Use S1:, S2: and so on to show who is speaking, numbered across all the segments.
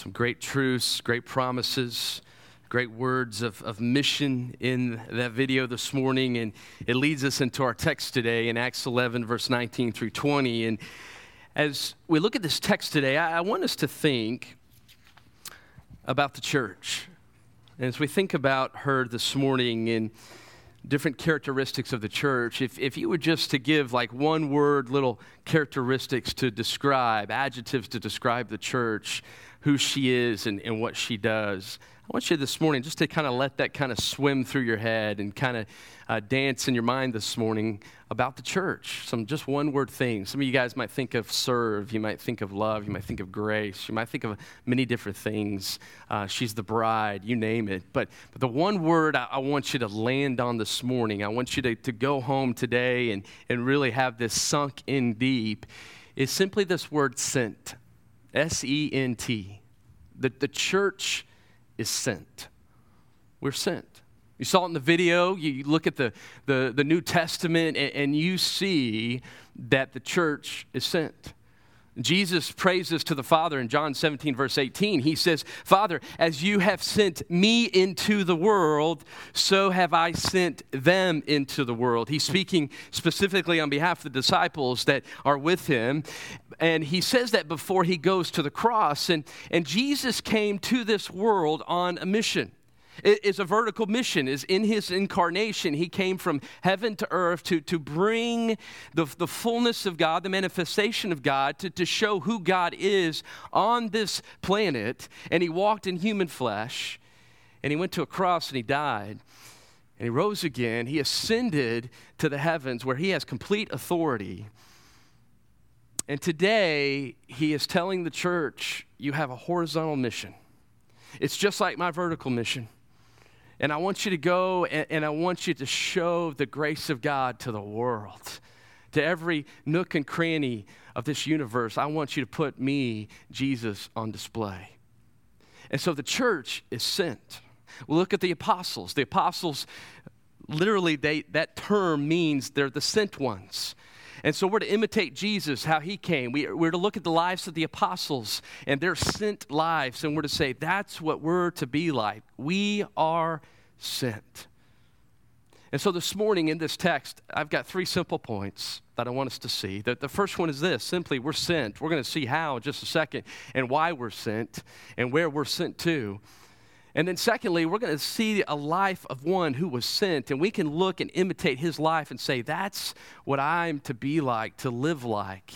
S1: Some great truths, great promises, great words of, of mission in that video this morning. And it leads us into our text today in Acts 11, verse 19 through 20. And as we look at this text today, I, I want us to think about the church. And as we think about her this morning and different characteristics of the church, if, if you were just to give like one word little characteristics to describe, adjectives to describe the church, who she is and, and what she does. I want you this morning just to kind of let that kind of swim through your head and kind of uh, dance in your mind this morning about the church. Some just one word things. Some of you guys might think of serve, you might think of love, you might think of grace, you might think of many different things. Uh, she's the bride, you name it. But, but the one word I, I, want you to land on this morning, I want you to, to go home today and, and really have this sunk in deep, is simply this word sent. S E N T. The, the church is sent. We're sent. You saw it in the video. You look at the, the, the New Testament and, and you see that the church is sent. Jesus praises to the Father in John 17, verse 18. He says, Father, as you have sent me into the world, so have I sent them into the world. He's speaking specifically on behalf of the disciples that are with him. And he says that before he goes to the cross. And, and Jesus came to this world on a mission. Is a vertical mission is in his incarnation. He came from heaven to earth to, to bring the, the fullness of god the manifestation of god to, to show who god is on this planet. And he walked in human flesh and he went to a cross and he died. And he rose again. He ascended to the heavens where he has complete authority and today he is telling the church you have a horizontal mission it's just like my vertical mission and I want you to go and, and, I want you to show the grace of God to the world, to every nook and cranny of this universe. I want you to put me, Jesus, on display. And so the church is sent. We look at the apostles. The apostles, literally, they, that term means they're the sent ones. And so we're to imitate Jesus, how he came. We, we're to look at the lives of the apostles and their sent lives, and we're to say, that's what we're to be like. We are sent. And so this morning in this text, I've got three simple points that I want us to see. The, the first one is this simply, we're sent. We're going to see how in just a second and why we're sent and where we're sent to. And then, secondly, we're going to see a life of one who was sent, and we can look and imitate his life and say, that's what I'm to be like, to live like.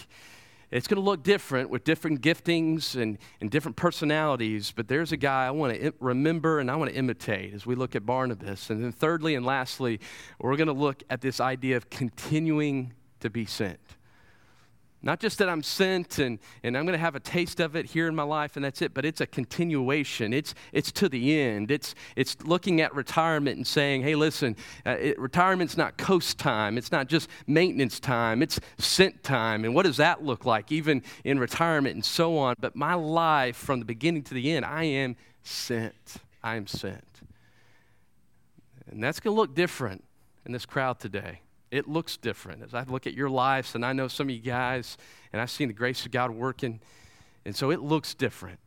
S1: It's going to look different with different giftings and, and different personalities, but there's a guy I want to remember and I want to imitate as we look at Barnabas. And then, thirdly and lastly, we're going to look at this idea of continuing to be sent. Not just that I'm sent and, and I'm going to have a taste of it here in my life and that's it, but it's a continuation. It's, it's to the end. It's, it's looking at retirement and saying, hey, listen, uh, it, retirement's not coast time. It's not just maintenance time. It's sent time. And what does that look like, even in retirement and so on? But my life from the beginning to the end, I am sent. I am sent. And that's going to look different in this crowd today it looks different. As I look at your lives, and I know some of you guys, and I've seen the grace of God working, and so it looks different.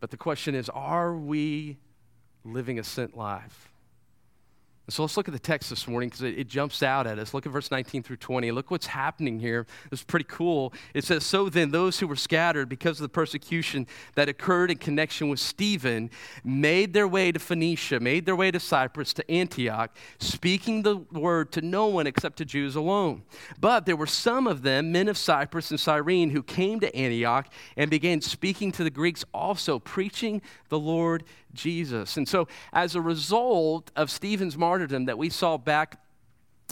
S1: But the question is are we living a sent life? So let's look at the text this morning because it, it, jumps out at us. Look at verse 19 through 20. Look what's happening here. It's pretty cool. It says, So then, those who were scattered because of the persecution that occurred in connection with Stephen made their way to Phoenicia, made their way to Cyprus, to Antioch, speaking the word to no one except to Jews alone. But there were some of them, men of Cyprus and Cyrene, who came to Antioch and began speaking to the Greeks also, preaching the Lord Jesus. And so, as a result of Stephen's martyrdom that we saw back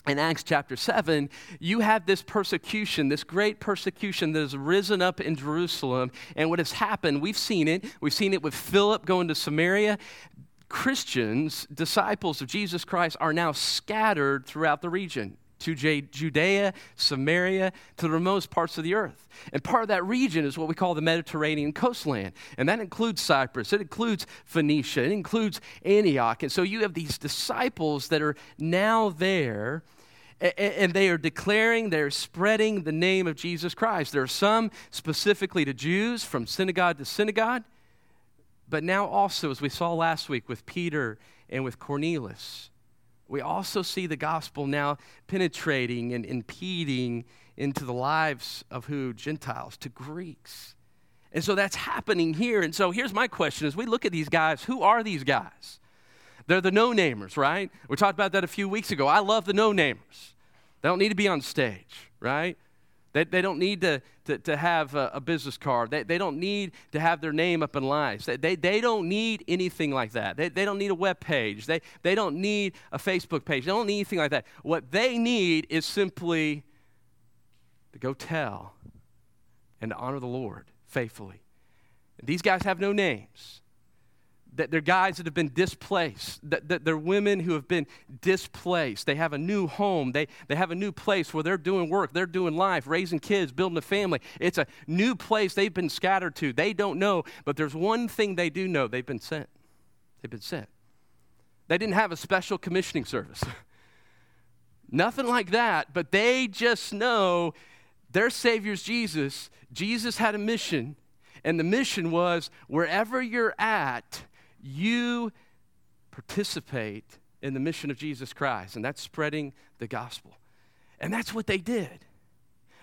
S1: in Acts chapter 7, you have this persecution, this great persecution that has risen up in Jerusalem. And what has happened, we've seen it. We've seen it with Philip going to Samaria. Christians, disciples of Jesus Christ, are now scattered throughout the region to Judea, Samaria, to the remotest parts of the earth. And part of that region is what we call the Mediterranean coastland. And that includes Cyprus, it includes Phoenicia, it includes Antioch. And so you have these disciples that are now there. and they are declaring, they're spreading the name of Jesus Christ. There are some specifically to Jews from synagogue to synagogue, but now also, as we saw last week with Peter and with Cornelius, we also see the gospel now penetrating and impeding into the lives of who? Gentiles, to Greeks. And so that's happening here. And so here's my question as we look at these guys, who are these guys? They're the no namers, right? We talked about that a few weeks ago. I love the no namers. They don't need to be on stage, right? They, they don't need to, to, to have a, a, business card. They, they don't need to have their name up in lights. They, they, they don't need anything like that. They, they don't need a web page. They, they don't need a Facebook page. They don't need anything like that. What they need is simply to go tell and to honor the Lord faithfully. These guys have no names that they're guys that have been displaced, that, that they're women who have been displaced. They have a new home, they, they have a new place where they're doing work, they're doing life, raising kids, building a family. It's a new place they've been scattered to. They don't know, but there's one thing they do know they've been sent. They've been sent. They didn't have a special commissioning service. Nothing like that, but they just know their Savior's Jesus. Jesus had a mission, and the mission was wherever you're at, you participate in the mission of Jesus Christ, and that's spreading the gospel. And that's what they did.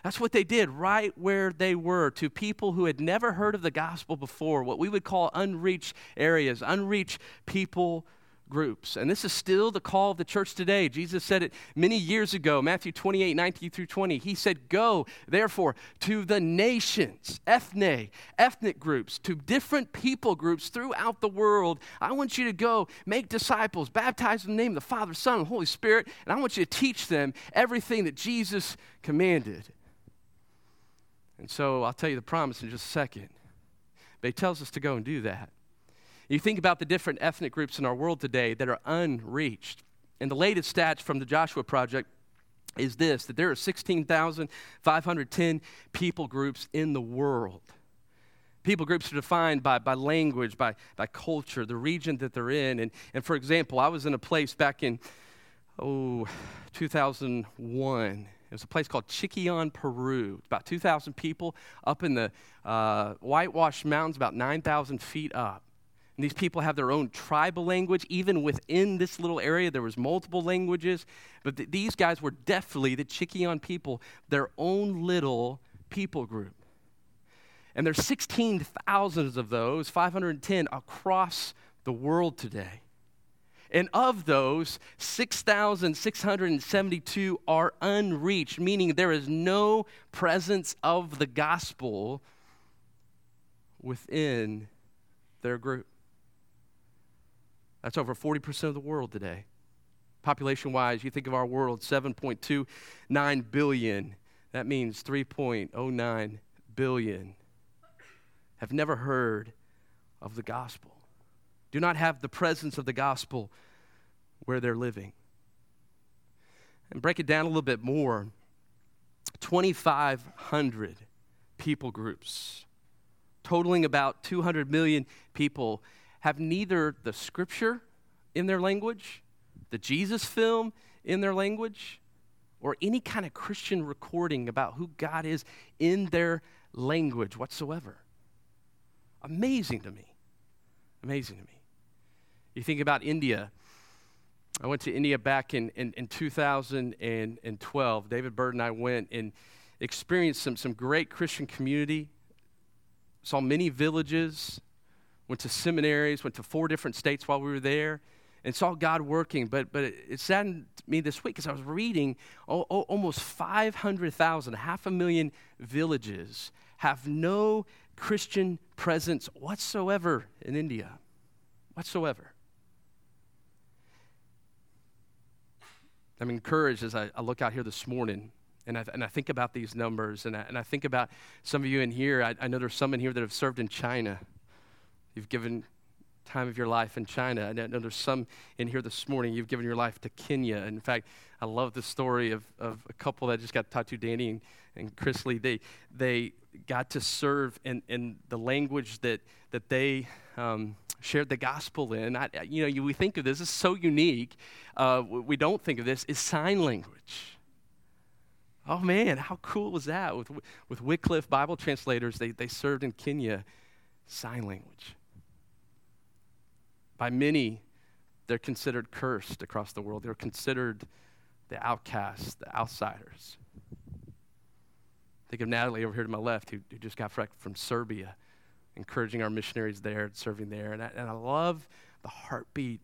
S1: That's what they did right where they were to people who had never heard of the gospel before, what we would call unreached areas, unreached people groups. And this is still the call of the church today. Jesus said it many years ago, Matthew 28 19 through 20. He said, Go, therefore, to the nations, ethne, ethnic groups, to different people groups throughout the world. I want you to go make disciples, baptize them in the name of the Father, Son, and Holy Spirit, and I want you to teach them everything that Jesus commanded. And so I'll tell you the promise in just a second. But he tells us to go and do that. You think about the different ethnic groups in our world today that are unreached. And the latest stats from the Joshua Project is this that there are 16,510 people groups in the world. People groups are defined by, by language, by, by culture, the region that they're in. And, and for example, I was in a place back in, oh, 2001. It was a place called Chiquian, Peru. It's about 2,000 people up in the uh, Mountains, about 9,000 feet up. And these people have their own tribal language. Even within this little area, there was multiple languages. But th- these guys were definitely the Chiquian people, their own little people group. And there's 16,000 of those, 510 across the world today. And of those, 6,672 are unreached, meaning there is no presence of the gospel within their group. That's over 40% of the world today. Population wise, you think of our world, 7.29 billion. That means 3.09 billion have never heard of the gospel, do not have the presence of the gospel where they're living. And break it down a little bit more 2,500 people groups, totaling about 200 million people have neither the scripture in their language, the Jesus film in their language, or any kind of Christian recording about who God is in their language whatsoever. Amazing to me. Amazing to me. You think about India. I went to India back in, in, in 2012. David Bird and I went and experienced some, some great Christian community, saw many villages, went to seminaries, went to four different states while we were there, and saw God working. But, but it saddened me this week because I was reading oh, oh, almost 500,000, half a million villages have no Christian presence whatsoever in India. Whatsoever. I'm encouraged as I, I look out here this morning and I, and I think about these numbers, and I, and I think about some of you in here. I, I know there's some in here that have served in China. You've given time of your life in China. I know there's some in here this morning. You've given your life to Kenya. In fact, I love the story of, of a couple that just got tattooed, Danny and, and Chris Lee. They, they got to serve in, in the language that, that they um, shared the gospel in. I, you know, you, we think of this, this is so unique. Uh, we don't think of this, is sign language. Oh man, how cool was that? With, with Wycliffe Bible translators, they, they served in Kenya sign language. By many, they're considered cursed across the world. They're considered the outcasts, the outsiders. Think of Natalie over here to my left, who, who just got from Serbia, encouraging our missionaries there, serving there. And I, and I love the heartbeat.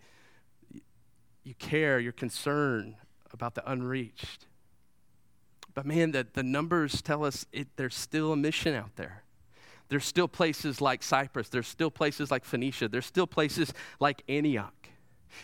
S1: You care, you're concerned about the unreached. But man, the, the numbers tell us it, there's still a mission out there. There's still places like Cyprus. There's still places like Phoenicia. There's still places like Antioch.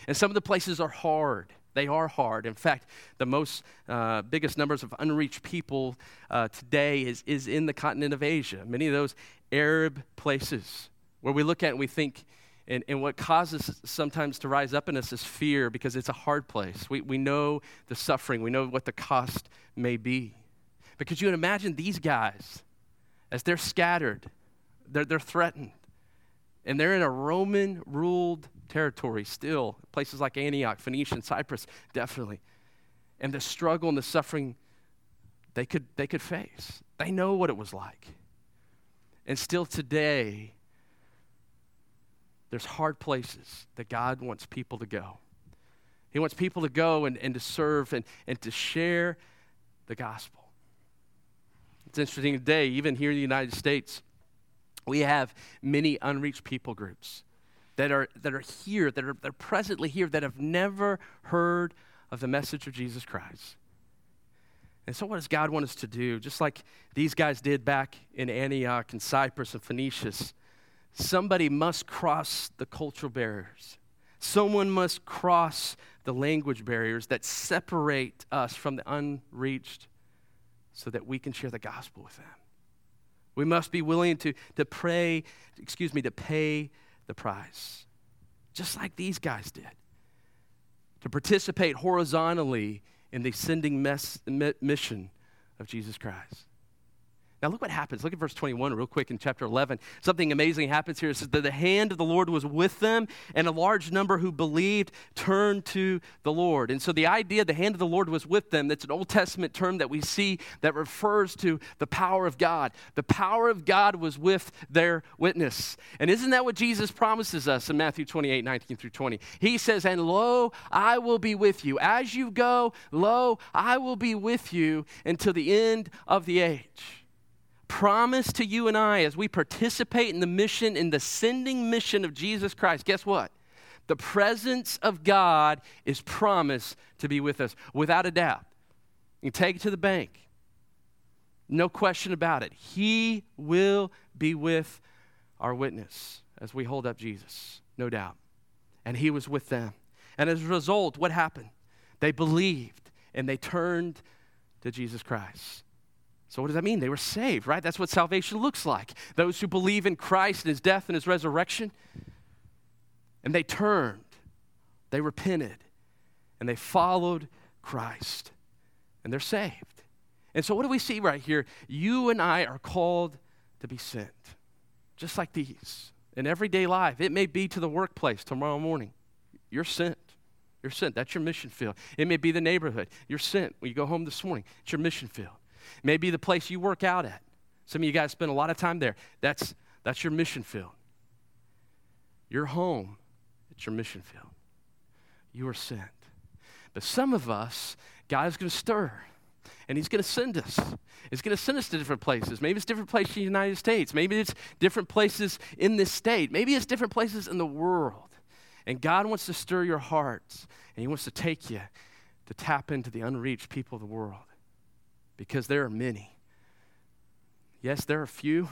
S1: And some of the places are hard. They are hard. In fact, the most uh, biggest numbers of unreached people uh, today is, is in the continent of Asia. Many of those Arab places where we look at and we think, and, and what causes sometimes to rise up in us is fear because it's a hard place. We, we know the suffering, we know what the cost may be. Because you can imagine these guys, as they're scattered, they're, they're threatened, and they're in a Roman ruled territory still, places like Antioch, Phoenician, Cyprus, definitely. And the struggle and the suffering they could, they could face. They know what it was like. And still today, there's hard places that God wants people to go. He wants people to go and, and to serve and, and to share the gospel. It's interesting today, even here in the United States, we have many unreached people groups that are, that are here, that are, that are presently here, that have never heard of the message of Jesus Christ. And so, what does God want us to do? Just like these guys did back in Antioch and Cyprus and Phoenicia, somebody must cross the cultural barriers. Someone must cross the language barriers that separate us from the unreached so that we can share the gospel with them. We must be willing to, to pray, excuse me, to pay the price, just like these guys did. To participate horizontally in the sending mission of Jesus Christ. Now, look what happens. Look at verse 21 real quick in chapter 11. Something amazing happens here. It says that the hand of the Lord was with them, and a large number who believed turned to the Lord. And so, the idea the hand of the Lord was with them, that's an Old Testament term that we see that refers to the power of God. The power of God was with their witness. And isn't that what Jesus promises us in Matthew 28 19 through 20? He says, And lo, I will be with you. As you go, lo, I will be with you until the end of the age promise to you and I as we participate in the mission, in the sending mission of Jesus Christ, guess what? The presence of God is promised to be with us without a doubt. You take it to the bank. No question about it. He will be with our witness as we hold up Jesus, no doubt. And he was with them. And as a result, what happened? They believed and they turned to Jesus Christ. So, what does that mean? They were saved, right? That's what salvation looks like. Those who believe in Christ and his death and his resurrection. And they turned, they repented, and they followed Christ. And they're saved. And so, what do we see right here? You and I are called to be sent, just like these. In everyday life, it may be to the workplace tomorrow morning. You're sent. You're sent. That's your mission field. It may be the neighborhood. You're sent when you go home this morning. It's your mission field. Maybe the place you work out at. Some of you guys spend a lot of time there. That's, that's your mission field. Your home, it's your mission field. You are sent. But some of us, God is going to stir and he's going to send us. He's going to send us to different places. Maybe it's different places in the United States. Maybe it's different places in this state. Maybe it's different places in the world. And God wants to stir your hearts, and he wants to take you to tap into the unreached people of the world because there are many. Yes, there are few,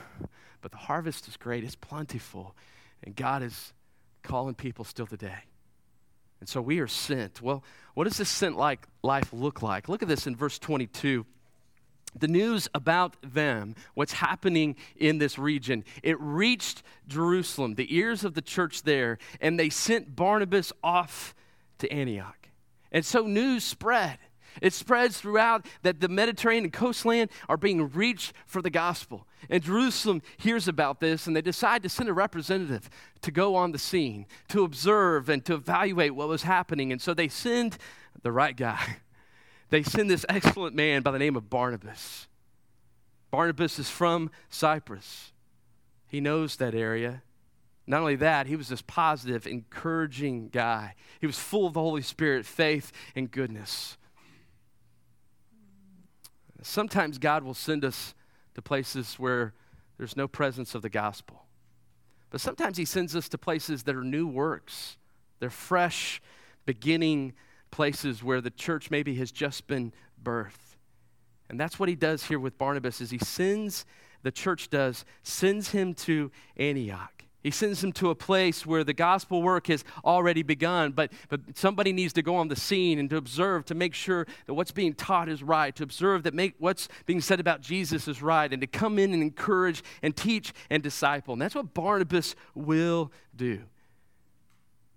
S1: but the harvest is great, it's plentiful, and God is calling people still today. And so we are sent. Well, what does this sent like life look like? Look at this in verse 22 the news about them, what's happening in this region, it reached Jerusalem, the ears of the church there, and they sent Barnabas off to Antioch. And so news spread. It spreads throughout that the Mediterranean coastland are being reached for the gospel. And Jerusalem hears about this and they decide to send a representative to go on the scene, to observe and to evaluate what was happening. And so they send the right guy. they send this excellent man by the name of Barnabas. Barnabas is from Cyprus. He knows that area. Not only that, he was this positive, encouraging guy. He was full of the Holy Spirit, faith, and goodness. Sometimes God will send us to places where there's no presence of the gospel. But sometimes He sends us to places that are new works. They're fresh, beginning places where the church maybe has just been birthed. And that's what He does here with Barnabas is He sends, the church does, sends him to Antioch. He sends him to a place where the gospel work has already begun, but, but somebody needs to go on the scene and to observe, to make sure that what's being taught is right, to observe that make, what's being said about Jesus is right, and to come in and encourage and teach and disciple. And that's what Barnabas will do.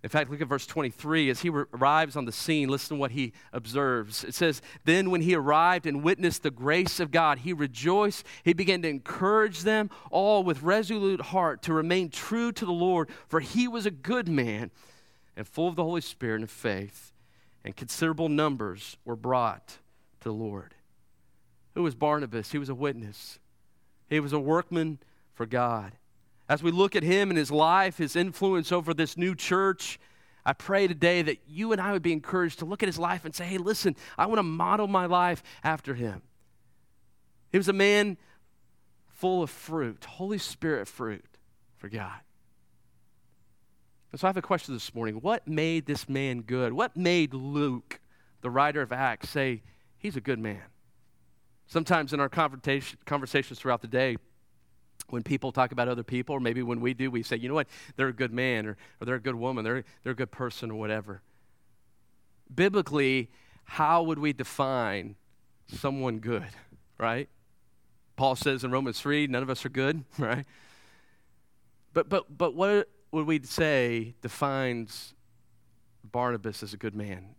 S1: In fact, look at verse 23. As he arrives on the scene, listen to what he observes. It says, Then when he arrived and witnessed the grace of God, he rejoiced. He began to encourage them all with resolute heart to remain true to the Lord, for he was a good man and full of the Holy Spirit and faith, and considerable numbers were brought to the Lord. Who was Barnabas? He was a witness, he was a workman for God. As we look at him and his life, his influence over this new church, I pray today that you and I would be encouraged to look at his life and say, hey, listen, I want to model my life after him. He was a man full of fruit, Holy Spirit fruit for God. And so I have a question this morning. What made this man good? What made Luke, the writer of Acts, say he's a good man? Sometimes in our conversations throughout the day, when people talk about other people, or maybe when we do, we say, you know what, they're a good man, or, or they're a good woman, they're, they're a good person, or whatever. Biblically, how would we define someone good, right? Paul says in Romans 3, none of us are good, right? But, but, but what would we say defines Barnabas as a good man?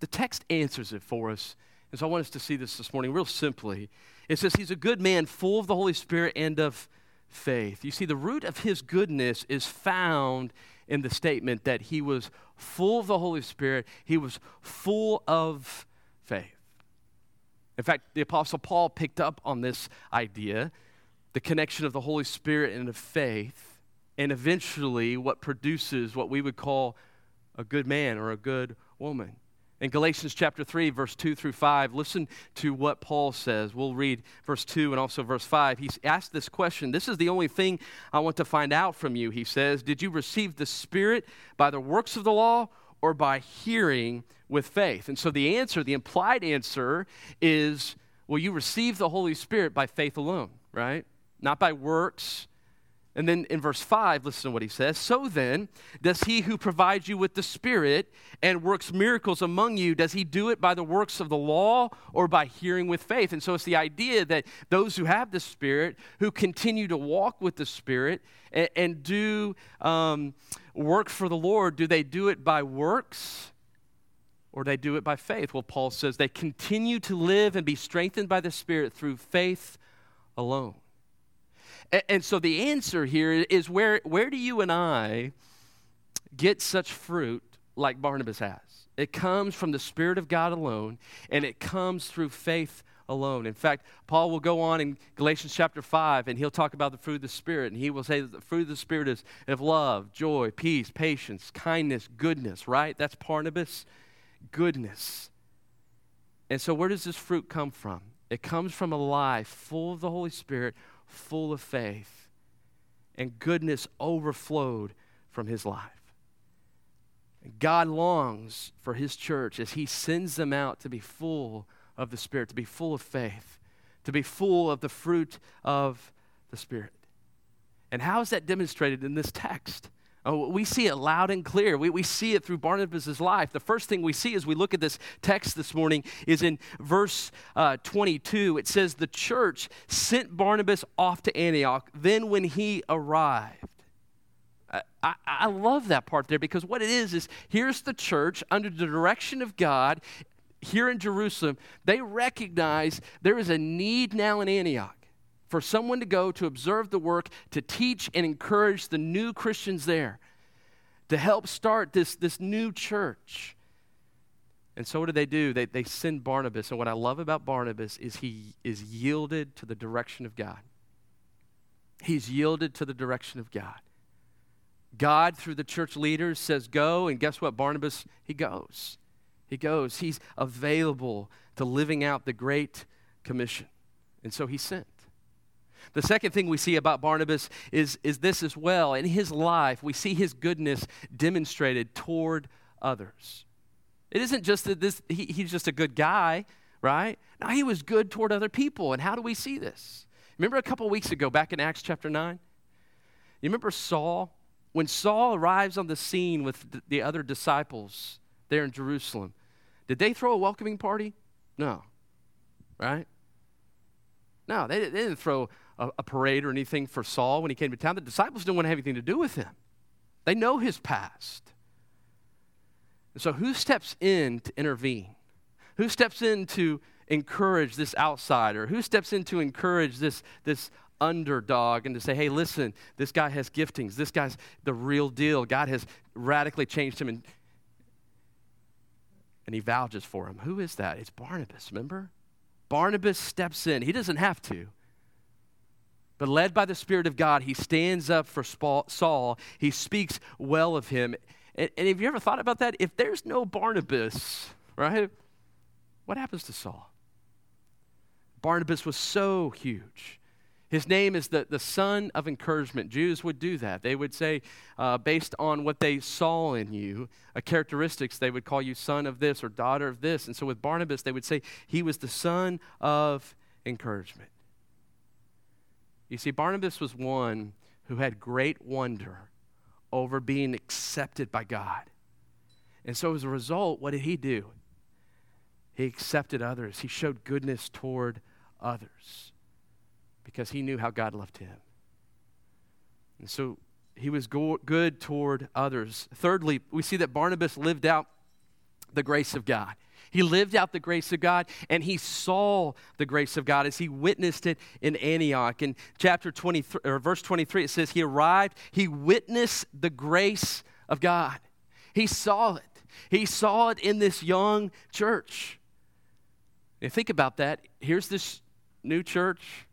S1: The text answers it for us. And so I want us to see this this morning real simply. It says he's a good man, full of the Holy Spirit and of faith. You see, the root of his goodness is found in the statement that he was full of the Holy Spirit, he was full of faith. In fact, the Apostle Paul picked up on this idea the connection of the Holy Spirit and of faith, and eventually what produces what we would call a good man or a good woman. In Galatians chapter 3, verse 2 through 5, listen to what Paul says. We'll read verse 2 and also verse 5. He's asked this question. This is the only thing I want to find out from you, he says. Did you receive the Spirit by the works of the law or by hearing with faith? And so the answer, the implied answer, is well, you receive the Holy Spirit by faith alone, right? Not by works, and then in verse 5, listen to what he says. So then, does he who provides you with the Spirit and works miracles among you, does he do it by the works of the law or by hearing with faith? And so it's the idea that those who have the Spirit, who continue to walk with the Spirit and, and do um, work for the Lord, do they do it by works? Or they do it by faith. Well, Paul says they continue to live and be strengthened by the Spirit through faith alone. And, and so the answer here is where, where do you and I get such fruit like Barnabas has? It comes from the Spirit of God alone, and it comes through faith alone. In fact, Paul will go on in Galatians chapter 5 and he'll talk about the fruit of the Spirit. And he will say that the fruit of the Spirit is of love, joy, peace, patience, kindness, goodness, right? That's Barnabas, goodness. And so, where does this fruit come from? It comes from a life full of the Holy Spirit, full of faith, and goodness overflowed from his life. God longs for his church as he sends them out to be full of the Spirit, to be full of faith, to be full of the fruit of the Spirit. And how is that demonstrated in this text? Oh, we see it loud and clear. We, we see it through Barnabas' life. The first thing we see as we look at this text this morning is in verse uh, 22. It says, The church sent Barnabas off to Antioch. Then, when he arrived, I, I, I love that part there because what it is is here's the church under the direction of God here in Jerusalem. They recognize there is a need now in Antioch for someone to go to observe the work, to teach and encourage the new Christians there, to help start this, this new church. And so what did they do? They, they send Barnabas. And what I love about Barnabas is he is yielded to the direction of God. He's yielded to the direction of God. God, through the church leaders, says, Go. And guess what? Barnabas, he goes. He goes. He's available to living out the Great Commission. And so he sent. The second thing we see about Barnabas is, is this as well. In his life, we see his goodness demonstrated toward others. It isn't just that this, he, he's just a good guy, right? No, he was good toward other people. And how do we see this? Remember a couple weeks ago, back in Acts chapter 9? You remember Saul? When Saul arrives on the scene with the other disciples there in Jerusalem, did they throw a welcoming party? No. Right? No, they, they didn't throw a, a, parade or anything for Saul when he came to town. The disciples didn't want to have anything to do with him, they know his past. And so, who steps in to intervene? Who steps in to encourage this outsider? Who steps in to encourage this, this underdog and to say, hey, listen, this guy has giftings. This guy's the real deal. God has radically changed him and, and he vouches for him. Who is that? It's Barnabas, remember? Barnabas steps in. He doesn't have to. But led by the Spirit of God, he stands up for Saul. He speaks well of him. And, and have you ever thought about that? If there's no Barnabas, right, what happens to Saul? Barnabas was so huge. His name is the, the son of encouragement. Jews would do that. They would say, uh, based on what they saw in you, a characteristics, they would call you son of this or daughter of this. And so with Barnabas, they would say he was the son of encouragement. You see, Barnabas was one who had great wonder over being accepted by God. And so as a result, what did he do? He accepted others, he showed goodness toward others because he knew how God loved him. And so he was go- good toward others. Thirdly, we see that Barnabas lived out the grace of God. He lived out the grace of God and he saw the grace of God as he witnessed it in Antioch. In chapter 23 or verse 23 it says he arrived, he witnessed the grace of God. He saw it. He saw it in this young church. And think about that. Here's this new church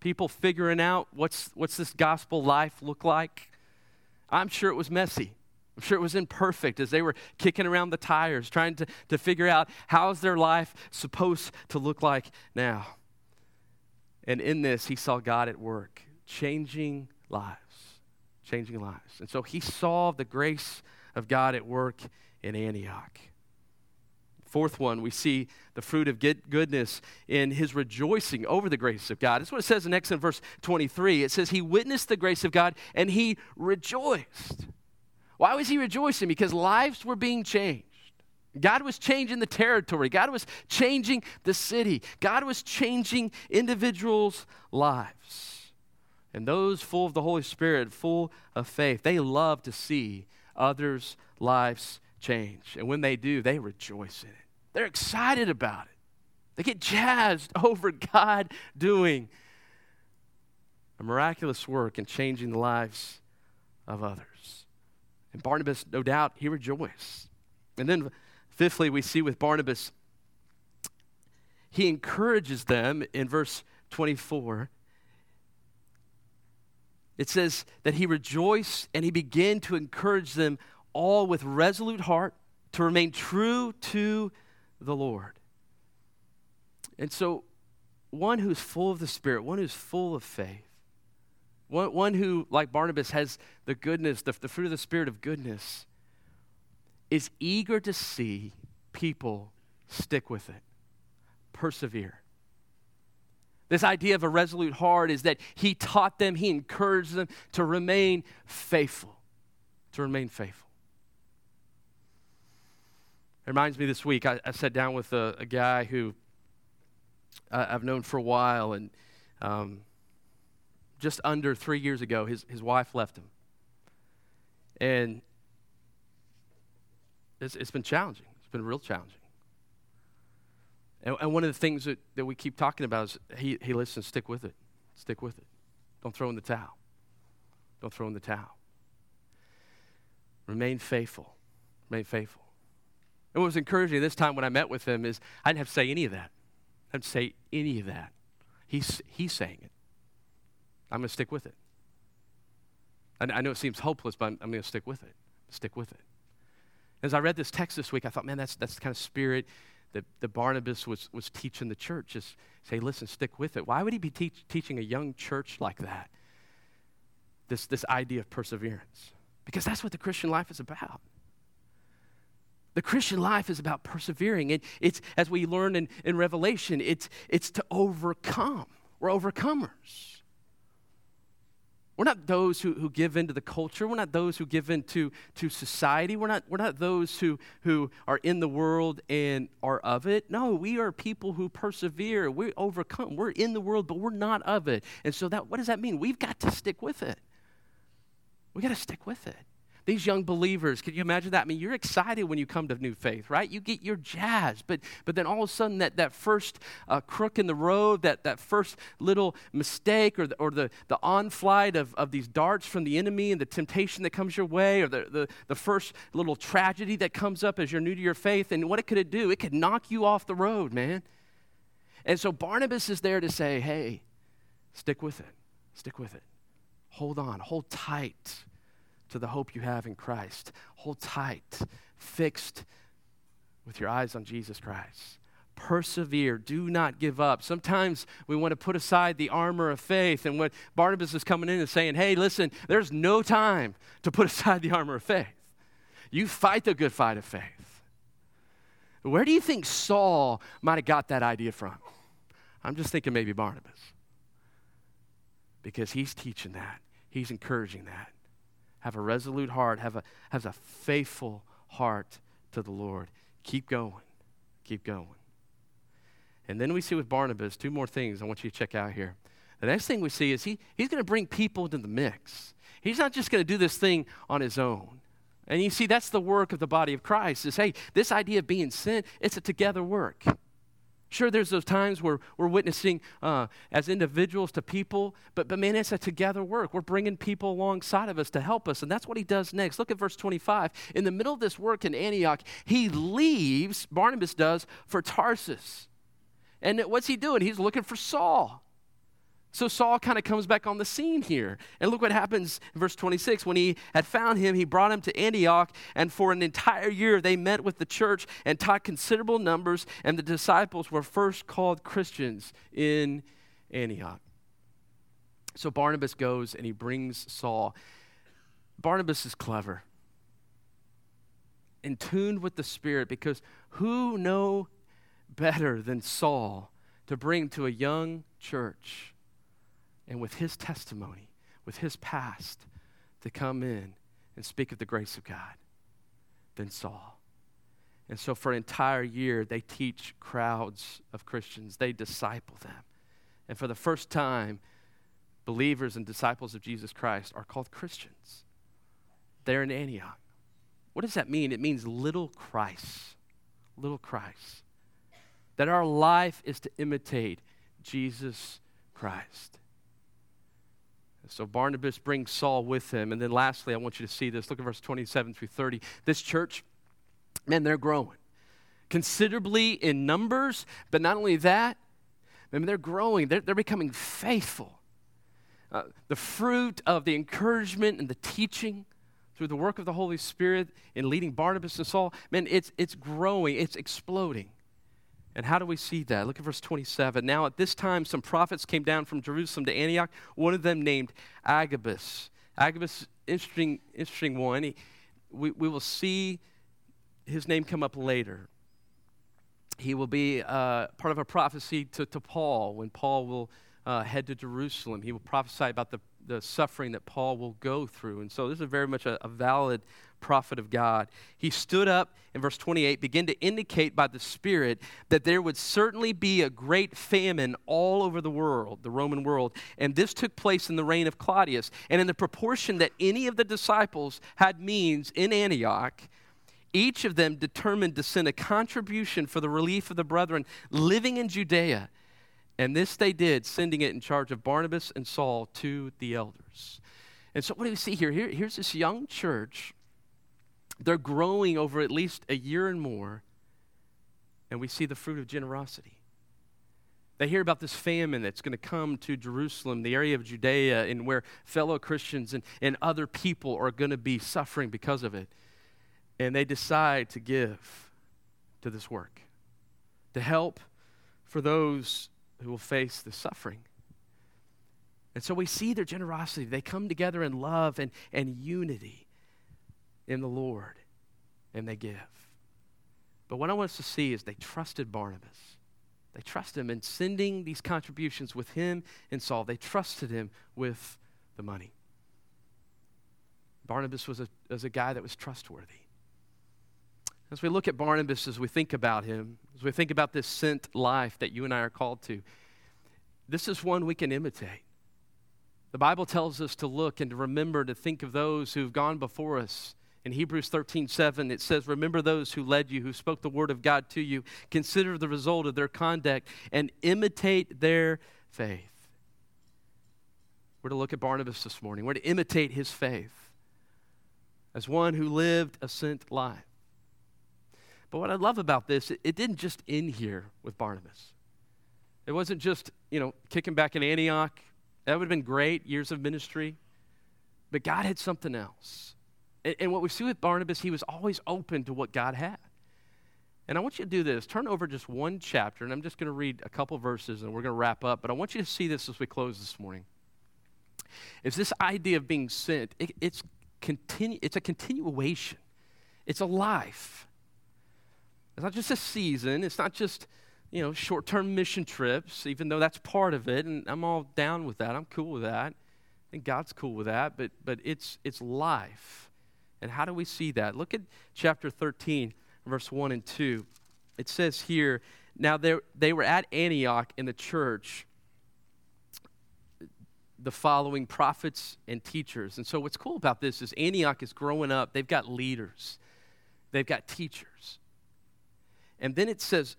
S1: people figuring out what's, what's this gospel life look like. I'm sure it was messy. I'm sure it was imperfect as they were kicking around the tires, trying to, to figure out how's their life supposed to look like now. And in this, he saw God at work, changing lives, changing lives. And so he saw the grace of God at work in Antioch. Fourth one, we see the fruit of goodness in his rejoicing over the grace of God. That's what it says next in verse 23. It says, He witnessed the grace of God and he rejoiced. Why was he rejoicing? Because lives were being changed. God was changing the territory. God was changing the city. God was changing individuals' lives. And those full of the Holy Spirit, full of faith, they love to see others' lives change. And when they do, they rejoice in it. They're excited about it. They get jazzed over God doing a miraculous work and changing the lives of others. And Barnabas, no doubt, he rejoiced. And then, fifthly, we see with Barnabas, he encourages them in verse 24. It says that he rejoiced and he began to encourage them all with resolute heart to remain true to the Lord. And so, one who's full of the Spirit, one who's full of faith, one, one who, like Barnabas, has the goodness, the, the fruit of the Spirit of goodness, is eager to see people stick with it, persevere. This idea of a resolute heart is that he taught them, he encouraged them to remain faithful, to remain faithful. It reminds me this week, I, I sat down with a, a guy who uh, I've known for a while, and um, just under three years ago, his, his wife left him. And it's, it's been challenging. It's been real challenging. And, and one of the things that, that we keep talking about is he, he listens, stick with it. Stick with it. Don't throw in the towel. Don't throw in the towel. Remain faithful. Remain faithful. And what was encouraging this time when I met with him is I didn't have to say any of that. I didn't say any of that. He's, he's saying it. I'm going to stick with it. I, I know it seems hopeless, but I'm, I'm going to stick with it. Stick with it. As I read this text this week, I thought, man, that's, that's the kind of spirit that, that Barnabas was, was teaching the church. Just say, listen, stick with it. Why would he be teach, teaching a young church like that? This, this idea of perseverance. Because that's what the Christian life is about. The Christian life is about persevering. It, it's, as we learn in, in Revelation, it's, it's to overcome. We're overcomers. We're not those who, who give in to the culture. We're not those who give into to society. We're not, we're not those who, who are in the world and are of it. No, we are people who persevere. We overcome. We're in the world, but we're not of it. And so that what does that mean? We've got to stick with it. We've got to stick with it. These young believers, can you imagine that? I mean, you're excited when you come to new faith, right? You get your jazz, but but then all of a sudden that, that first uh, crook in the road, that, that first little mistake or the, or the, the onflight of, of these darts from the enemy and the temptation that comes your way, or the, the, the first little tragedy that comes up as you're new to your faith, and what it could it do? It could knock you off the road, man. And so Barnabas is there to say, hey, stick with it. Stick with it. Hold on. Hold tight to the hope you have in Christ. Hold tight, fixed with your eyes on Jesus Christ. Persevere. Do not give up. Sometimes we want to put aside the armor of faith. And what Barnabas is coming in and saying, hey, listen, there's no time to put aside the armor of faith. You fight the good fight of faith. Where do you think Saul might have got that idea from? I'm just thinking maybe Barnabas. Because he's teaching that, he's encouraging that have a resolute heart, have a, have a faithful heart to the Lord. Keep going. Keep going. And then we see with Barnabas two more things I want you to check out here. The next thing we see is he, he's going to bring people into the mix. He's not just going to do this thing on his own. And you see, that's the work of the body of Christ is hey, this idea of being sent, it's a together work. Sure, there's those times where we're witnessing uh, as individuals to people, but, but man, it's a together work. We're bringing people alongside of us to help us, and that's what he does next. Look at verse 25. In the middle of this work in Antioch, he leaves, Barnabas does, for Tarsus. And what's he doing? He's looking for Saul. So Saul kind of comes back on the scene here. And look what happens in verse 26. When he had found him, he brought him to Antioch, and for an entire year they met with the church and taught considerable numbers, and the disciples were first called Christians in Antioch. So Barnabas goes and he brings Saul. Barnabas is clever, in tune with the Spirit, because who know better than Saul to bring to a young church? And with his testimony, with his past, to come in and speak of the grace of God than Saul. And so, for an entire year, they teach crowds of Christians, they disciple them. And for the first time, believers and disciples of Jesus Christ are called Christians. They're in Antioch. What does that mean? It means little Christ. Little Christ. That our life is to imitate Jesus Christ. So Barnabas brings Saul with him. And then lastly, I want you to see this. Look at verse 27 through 30. This church, man, they're growing considerably in numbers, but not only that, I mean, they're growing, they're, they're becoming faithful. Uh, the fruit of the encouragement and the teaching through the work of the Holy Spirit in leading Barnabas and Saul, man, it's, it's growing, it's exploding. And how do we see that? Look at verse 27. Now, at this time, some prophets came down from Jerusalem to Antioch, one of them named Agabus. Agabus, interesting, interesting one. He, we, we will see his name come up later. He will be uh, part of a prophecy to, to Paul when Paul will uh, head to Jerusalem. He will prophesy about the, the suffering that Paul will go through. And so, this is very much a, a valid prophet of God. He stood up in verse 28, began to indicate by the Spirit that there would certainly be a great famine all over the world, the Roman world. And this took place in the reign of Claudius. And in the proportion that any of the disciples had means in Antioch, each of them determined to send a contribution for the relief of the brethren living in Judea. And this they did, sending it in charge of Barnabas and Saul to the elders. And so, what do we see here? here here's this young church They're growing over at least a year and more, and we see the fruit of generosity. They hear about this famine that's going to come to Jerusalem, the area of Judea, and where fellow Christians and, and other people are going to be suffering because of it. And they decide to give to this work, to help for those who will face the suffering. And so we see their generosity. They come together in love and, and unity in the Lord, and they give. But what I want us to see is they trusted Barnabas. They trusted him in sending these contributions with him and Saul. They trusted him with the money. Barnabas was a, was a guy that was trustworthy. As we look at Barnabas, as we think about him, as we think about this sent life that you and I are called to, this is one we can imitate. The Bible tells us to look and to remember to think of those who've gone before us in Hebrews 13, 7, it says, Remember those who led you, who spoke the word of God to you. Consider the result of their conduct and imitate their faith. We're to look at Barnabas this morning. We're to imitate his faith as one who lived a sent life. But what I love about this, it, it didn't just end here with Barnabas. It wasn't just, you know, kicking back in Antioch. That would have been great, years of ministry. But God had something else. And, and what we see with Barnabas, he was always open to what God had. And I want you to do this. Turn over just one chapter, and I'm just going to read a couple verses and we're going to wrap up. But I want you to see this as we close this morning. It's this idea of being sent, it, it's, continu- it's a continuation, it's a life. It's not just a season, it's not just you know short term mission trips, even though that's part of it, and I'm all down with that. I'm cool with that. And God's cool with that, but, but it's, it's life. And how do we see that? Look at chapter 13, verse 1 and 2. It says here, now they were at Antioch in the church, the following prophets and teachers. And so what's cool about this is Antioch is growing up. They've got leaders, they've got teachers. And then it says,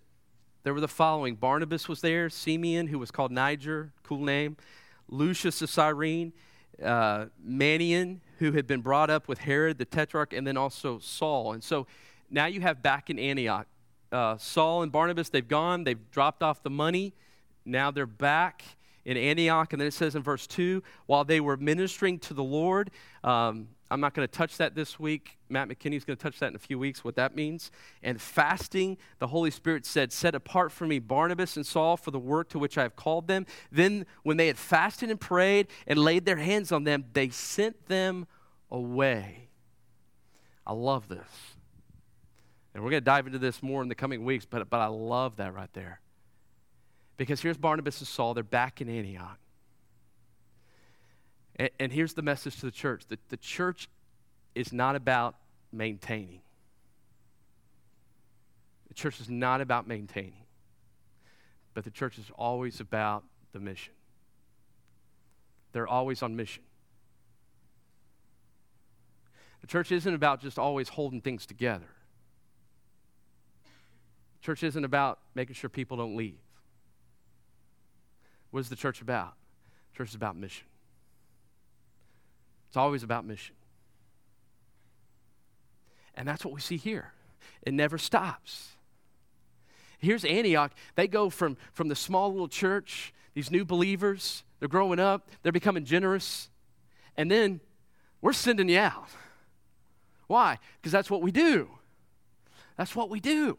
S1: there were the following Barnabas was there, Simeon, who was called Niger, cool name, Lucius of Cyrene, uh, Manaen, who had been brought up with Herod the Tetrarch, and then also Saul. And so now you have back in Antioch, uh, Saul and Barnabas, they've gone, they've dropped off the money. Now they're back in Antioch. And then it says in verse 2 while they were ministering to the Lord, um, I'm not going to touch that this week. Matt McKinney's going to touch that in a few weeks, what that means. And fasting, the Holy Spirit said, Set apart for me Barnabas and Saul for the work to which I have called them. Then, when they had fasted and prayed and laid their hands on them, they sent them away. I love this. And we're going to dive into this more in the coming weeks, but, but I love that right there. Because here's Barnabas and Saul, they're back in Antioch. And, and here's the message to the church the, the church is not about maintaining. The church is not about maintaining, but the church is always about the mission. They're always on mission. The church isn't about just always holding things together. The church isn't about making sure people don't leave. What is the church about? The church is about mission. It's always about mission. And that's what we see here. It never stops. Here's Antioch. They go from, from the small little church, these new believers, they're growing up, they're becoming generous, and then we're sending you out. Why? Because that's what we do. That's what we do.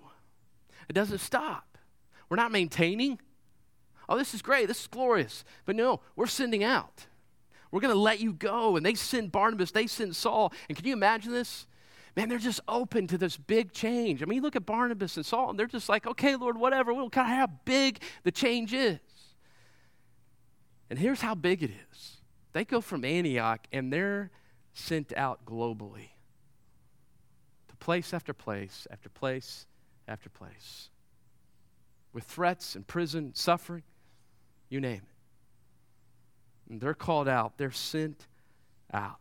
S1: It doesn't stop. We're not maintaining. Oh, this is great. This is glorious. But no, we're sending out. We're going to let you go. And they send Barnabas, they send Saul. And can you imagine this? Man, they're just open to this big change. I mean, look at Barnabas and Saul, and they're just like, okay, Lord, whatever. We'll kind of how big the change is. And here's how big it is they go from Antioch, and they're sent out globally to place after place after place after place with threats and prison, suffering, you name it. And they're called out, they're sent out.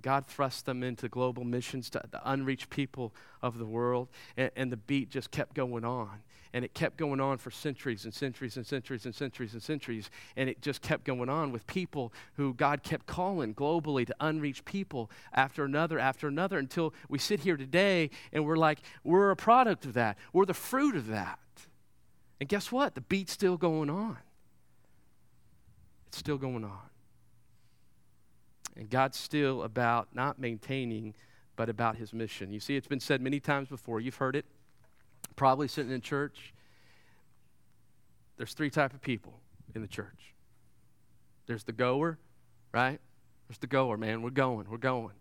S1: God thrust them into global missions to the unreached people of the world. And, and, the beat just kept going on. And it kept going on for centuries and centuries and centuries and centuries and centuries. And it just kept going on with people who God kept calling globally to unreached people after another after another until we sit here today and we're like, we're a product of that. We're the fruit of that. And guess what? The beat's still going on. It's still going on. And God's still about not maintaining, but about his mission. You see, it's been said many times before. You've heard it, probably sitting in church. There's three type of people in the church. There's the goer, right? There's the goer, man. We're going, we're going.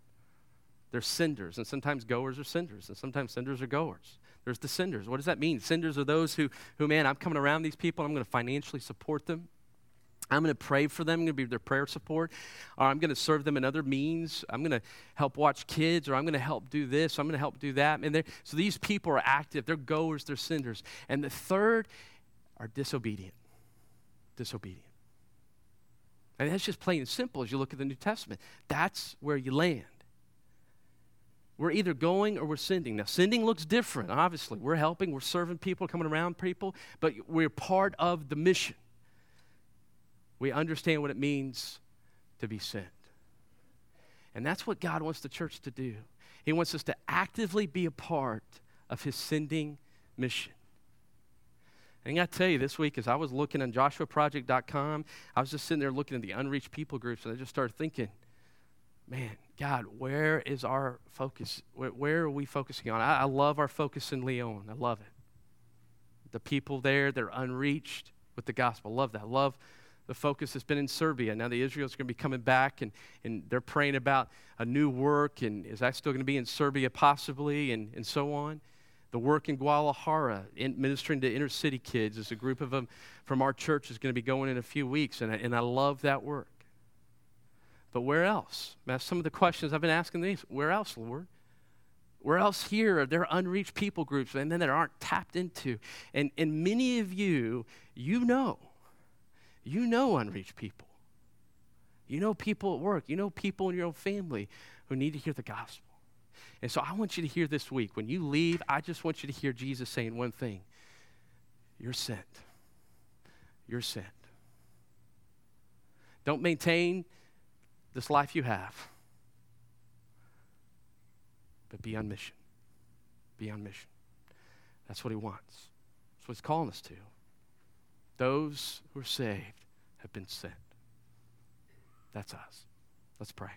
S1: There's senders, and sometimes goers are senders, and sometimes senders are goers. There's the senders. What does that mean? Senders are those who, who man, I'm coming around these people, I'm going to financially support them. I'm going to pray for them. I'm going to be their prayer support. Or I'm going to serve them in other means. I'm going to help watch kids, or I'm going to help do this. I'm going to help do that. And so these people are active. They're goers. They're senders. And the third are disobedient. Disobedient. And that's just plain and simple as you look at the New Testament. That's where you land. We're either going or we're sending. Now, sending looks different, obviously. We're helping, we're serving people, coming around people, but we're part of the mission we understand what it means to be sent. And that's what God wants the church to do. He wants us to actively be a part of His sending mission. And I tell you, this week, as I was looking on joshuaproject.com, I was just sitting there looking at the unreached people groups, and I just started thinking, man, God, where is our focus? Where, where are we focusing on? I, I, love our focus in Leon. I love it. The people there, they're unreached with the gospel. Love that. Love the focus has been in Serbia. Now the Israel's going to be coming back, and, and they're praying about a new work, and is that still going to be in Serbia possibly, and, and so on. The work in Guadalajara, in ministering to inner city kids, is a group of them from our church is going to be going in a few weeks, and I, and I love that work. But where else? That's some of the questions I've been asking these. Where else, Lord? Where else here are there unreached people groups and then that aren't tapped into? And, and many of you, you know you know unreached people. You know people at work. You know people in your own family who need to hear the gospel. And so I want you to hear this week. When you leave, I just want you to hear Jesus saying one thing You're sent. You're sent. Don't maintain this life you have, but be on mission. Be on mission. That's what he wants. That's what he's calling us to. Those who are saved have been sent. That's us. Let's pray.